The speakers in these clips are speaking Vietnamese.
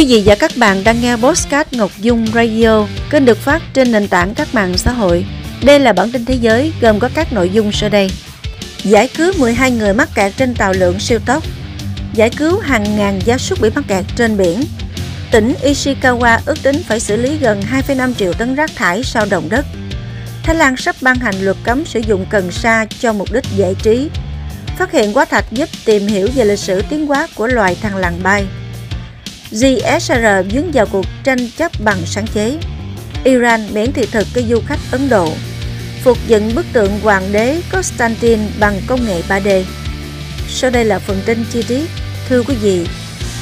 Quý vị và các bạn đang nghe Postcard Ngọc Dung Radio, kênh được phát trên nền tảng các mạng xã hội. Đây là bản tin thế giới gồm có các nội dung sau đây. Giải cứu 12 người mắc kẹt trên tàu lượn siêu tốc. Giải cứu hàng ngàn gia súc bị mắc kẹt trên biển. Tỉnh Ishikawa ước tính phải xử lý gần 2,5 triệu tấn rác thải sau động đất. Thái Lan sắp ban hành luật cấm sử dụng cần sa cho mục đích giải trí. Phát hiện quá thạch giúp tìm hiểu về lịch sử tiến hóa của loài thằn lằn bay. GSR dướng vào cuộc tranh chấp bằng sáng chế. Iran miễn thị thực cho du khách Ấn Độ. Phục dựng bức tượng hoàng đế Constantine bằng công nghệ 3D. Sau đây là phần tin chi tiết. Thưa quý vị,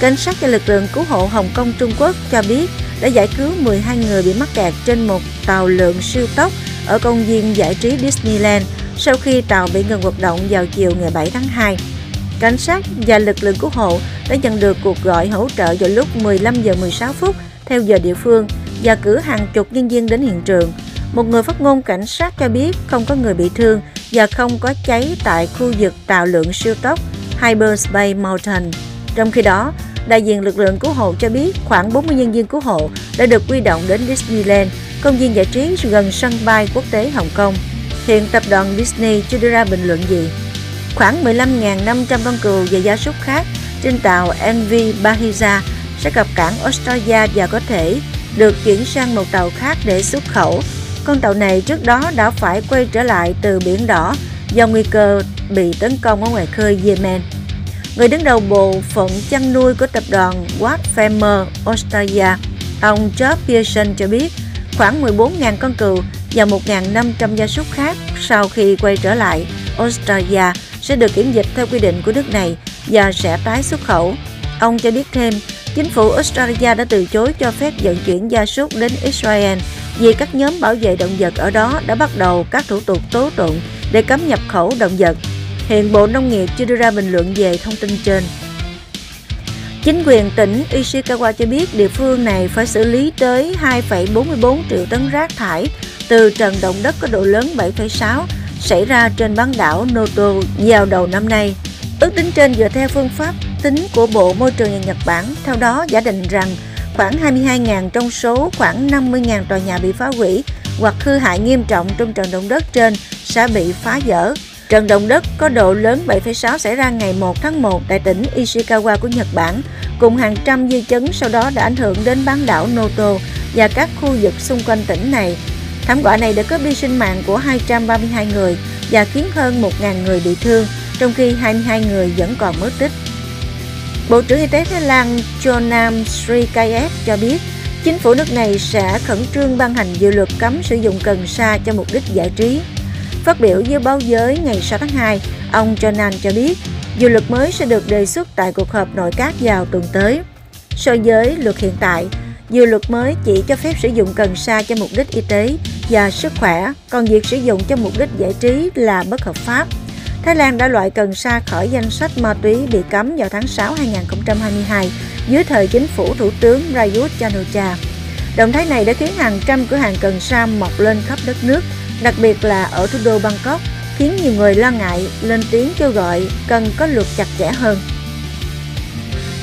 cảnh sát và lực lượng cứu hộ Hồng Kông Trung Quốc cho biết đã giải cứu 12 người bị mắc kẹt trên một tàu lượn siêu tốc ở công viên giải trí Disneyland sau khi tàu bị ngừng hoạt động vào chiều ngày 7 tháng 2. Cảnh sát và lực lượng cứu hộ đã nhận được cuộc gọi hỗ trợ vào lúc 15 giờ 16 phút theo giờ địa phương và cử hàng chục nhân viên đến hiện trường. Một người phát ngôn cảnh sát cho biết không có người bị thương và không có cháy tại khu vực tạo lượng siêu tốc Hyperspace Mountain. Trong khi đó, đại diện lực lượng cứu hộ cho biết khoảng 40 nhân viên cứu hộ đã được quy động đến Disneyland, công viên giải trí gần sân bay quốc tế Hồng Kông. Hiện tập đoàn Disney chưa đưa ra bình luận gì. Khoảng 15.500 con cừu và gia súc khác trên tàu NV Bahia sẽ cập cảng Australia và có thể được chuyển sang một tàu khác để xuất khẩu. Con tàu này trước đó đã phải quay trở lại từ Biển Đỏ do nguy cơ bị tấn công ở ngoài khơi Yemen. Người đứng đầu bộ phận chăn nuôi của tập đoàn Watt Farmer Australia, ông George Pearson cho biết khoảng 14.000 con cừu và 1.500 gia súc khác sau khi quay trở lại Australia sẽ được kiểm dịch theo quy định của nước này và sẽ tái xuất khẩu. Ông cho biết thêm, chính phủ Australia đã từ chối cho phép vận chuyển gia súc đến Israel vì các nhóm bảo vệ động vật ở đó đã bắt đầu các thủ tục tố tụng để cấm nhập khẩu động vật. Hiện Bộ Nông nghiệp chưa đưa ra bình luận về thông tin trên. Chính quyền tỉnh Ishikawa cho biết địa phương này phải xử lý tới 2,44 triệu tấn rác thải từ trận động đất có độ lớn 7,6 xảy ra trên bán đảo Noto vào đầu năm nay. Ước tính trên dựa theo phương pháp tính của Bộ Môi trường Nhật Bản, theo đó giả định rằng khoảng 22.000 trong số khoảng 50.000 tòa nhà bị phá hủy hoặc hư hại nghiêm trọng trong trận động đất trên sẽ bị phá dỡ. Trận động đất có độ lớn 7,6 xảy ra ngày 1 tháng 1 tại tỉnh Ishikawa của Nhật Bản, cùng hàng trăm dư chấn sau đó đã ảnh hưởng đến bán đảo Noto và các khu vực xung quanh tỉnh này. Thảm họa này đã cướp đi sinh mạng của 232 người và khiến hơn 1.000 người bị thương, trong khi 22 người vẫn còn mất tích. Bộ trưởng Y tế Thái Lan Chonam Srikaev cho biết chính phủ nước này sẽ khẩn trương ban hành dự luật cấm sử dụng cần sa cho mục đích giải trí. Phát biểu với báo giới ngày 6 tháng 2, ông Jonan cho biết dự luật mới sẽ được đề xuất tại cuộc họp nội các vào tuần tới. So với luật hiện tại, dự luật mới chỉ cho phép sử dụng cần sa cho mục đích y tế và sức khỏe, còn việc sử dụng cho mục đích giải trí là bất hợp pháp. Thái Lan đã loại cần sa khỏi danh sách ma túy bị cấm vào tháng 6 2022 dưới thời chính phủ Thủ tướng Prayut Chan-o-cha. Động thái này đã khiến hàng trăm cửa hàng cần sa mọc lên khắp đất nước, đặc biệt là ở thủ đô Bangkok, khiến nhiều người lo ngại lên tiếng kêu gọi cần có luật chặt chẽ hơn.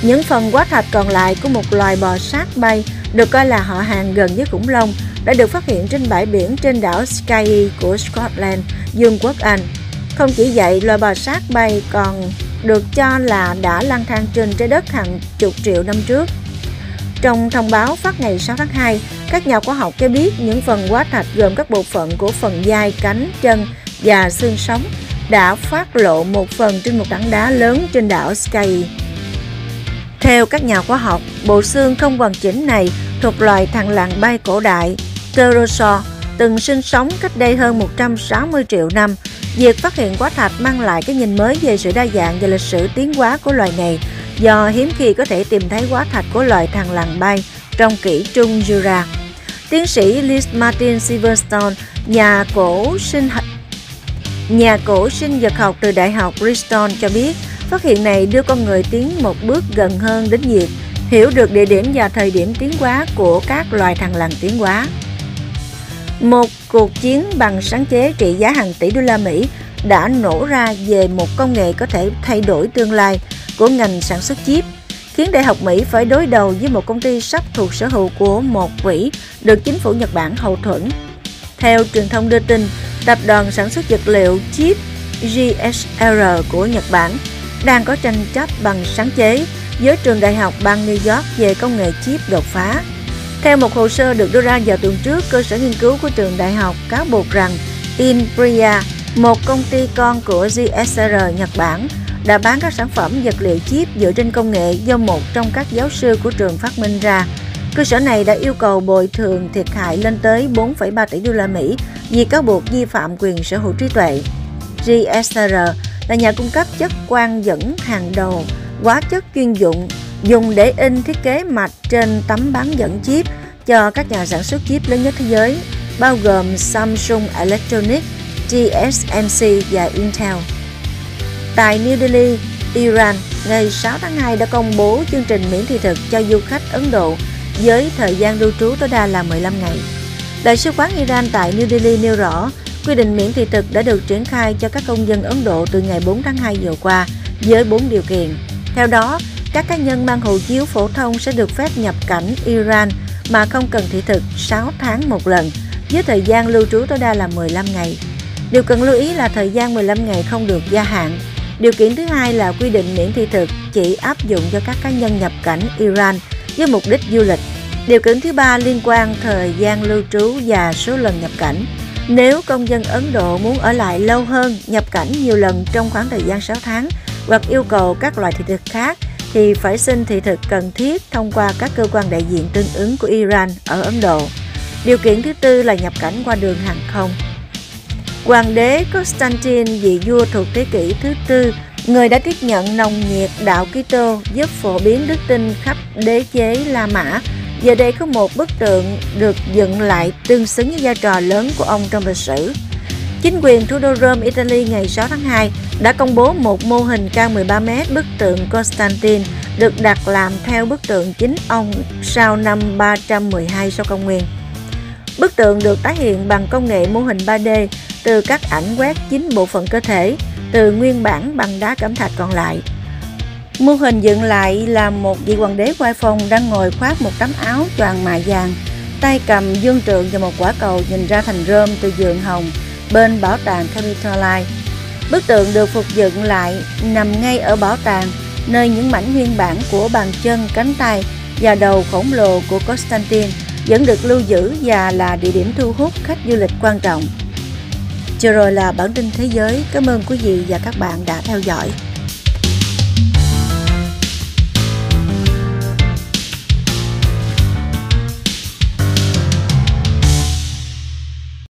Những phần quá thạch còn lại của một loài bò sát bay được coi là họ hàng gần với khủng long đã được phát hiện trên bãi biển trên đảo Skye của Scotland, Dương quốc Anh. Không chỉ vậy, loài bò sát bay còn được cho là đã lang thang trên trái đất hàng chục triệu năm trước. Trong thông báo phát ngày 6 tháng 2, các nhà khoa học cho biết những phần hóa thạch gồm các bộ phận của phần vai, cánh, chân và xương sống đã phát lộ một phần trên một tảng đá lớn trên đảo Skye. Theo các nhà khoa học, bộ xương không hoàn chỉnh này thuộc loài thằn lằn bay cổ đại Pterosaur từng sinh sống cách đây hơn 160 triệu năm. Việc phát hiện quá thạch mang lại cái nhìn mới về sự đa dạng và lịch sử tiến hóa của loài này do hiếm khi có thể tìm thấy quá thạch của loài thằn lằn bay trong kỷ trung Jura. Tiến sĩ Liz Martin Silverstone, nhà cổ sinh nhà cổ sinh vật học từ Đại học Bristol cho biết phát hiện này đưa con người tiến một bước gần hơn đến việc hiểu được địa điểm và thời điểm tiến hóa của các loài thằn lằn tiến hóa. Một cuộc chiến bằng sáng chế trị giá hàng tỷ đô la Mỹ đã nổ ra về một công nghệ có thể thay đổi tương lai của ngành sản xuất chip. khiến Đại học Mỹ phải đối đầu với một công ty sắp thuộc sở hữu của một quỹ được chính phủ Nhật Bản hậu thuẫn. Theo truyền thông đưa tin, tập đoàn sản xuất vật liệu chip GSR của Nhật Bản đang có tranh chấp bằng sáng chế với trường đại học bang New York về công nghệ chip đột phá. Theo một hồ sơ được đưa ra vào tuần trước, cơ sở nghiên cứu của trường đại học cáo buộc rằng Inbria, một công ty con của GSR Nhật Bản, đã bán các sản phẩm vật liệu chip dựa trên công nghệ do một trong các giáo sư của trường phát minh ra. Cơ sở này đã yêu cầu bồi thường thiệt hại lên tới 4,3 tỷ đô la Mỹ vì cáo buộc vi phạm quyền sở hữu trí tuệ. GSR là nhà cung cấp chất quang dẫn hàng đầu, hóa chất chuyên dụng dùng để in thiết kế mạch trên tấm bán dẫn chip cho các nhà sản xuất chip lớn nhất thế giới, bao gồm Samsung Electronics, TSMC và Intel. Tại New Delhi, Iran, ngày 6 tháng 2 đã công bố chương trình miễn thị thực cho du khách Ấn Độ với thời gian lưu trú tối đa là 15 ngày. Đại sứ quán Iran tại New Delhi nêu rõ, quy định miễn thị thực đã được triển khai cho các công dân Ấn Độ từ ngày 4 tháng 2 vừa qua với 4 điều kiện. Theo đó, các cá nhân mang hộ chiếu phổ thông sẽ được phép nhập cảnh Iran mà không cần thị thực 6 tháng một lần, với thời gian lưu trú tối đa là 15 ngày. Điều cần lưu ý là thời gian 15 ngày không được gia hạn. Điều kiện thứ hai là quy định miễn thị thực chỉ áp dụng cho các cá nhân nhập cảnh Iran với mục đích du lịch. Điều kiện thứ ba liên quan thời gian lưu trú và số lần nhập cảnh. Nếu công dân Ấn Độ muốn ở lại lâu hơn, nhập cảnh nhiều lần trong khoảng thời gian 6 tháng hoặc yêu cầu các loại thị thực khác thì phải xin thị thực cần thiết thông qua các cơ quan đại diện tương ứng của Iran ở Ấn Độ. Điều kiện thứ tư là nhập cảnh qua đường hàng không. Hoàng đế Constantine vị vua thuộc thế kỷ thứ tư, người đã tiếp nhận nồng nhiệt đạo Kitô giúp phổ biến đức tin khắp đế chế La Mã. Giờ đây có một bức tượng được dựng lại tương xứng với vai trò lớn của ông trong lịch sử. Chính quyền thủ đô Rome, Italy ngày 6 tháng 2 đã công bố một mô hình cao 13 mét bức tượng Constantine được đặt làm theo bức tượng chính ông sau năm 312 sau công nguyên. Bức tượng được tái hiện bằng công nghệ mô hình 3D từ các ảnh quét chính bộ phận cơ thể từ nguyên bản bằng đá cẩm thạch còn lại. Mô hình dựng lại là một vị hoàng đế quai phong đang ngồi khoác một tấm áo choàng mạ vàng, tay cầm dương trượng và một quả cầu nhìn ra thành rơm từ giường hồng bên bảo tàng Capitoline. Bức tượng được phục dựng lại nằm ngay ở bảo tàng, nơi những mảnh nguyên bản của bàn chân, cánh tay và đầu khổng lồ của Constantine vẫn được lưu giữ và là địa điểm thu hút khách du lịch quan trọng. Chưa rồi là bản tin thế giới. Cảm ơn quý vị và các bạn đã theo dõi.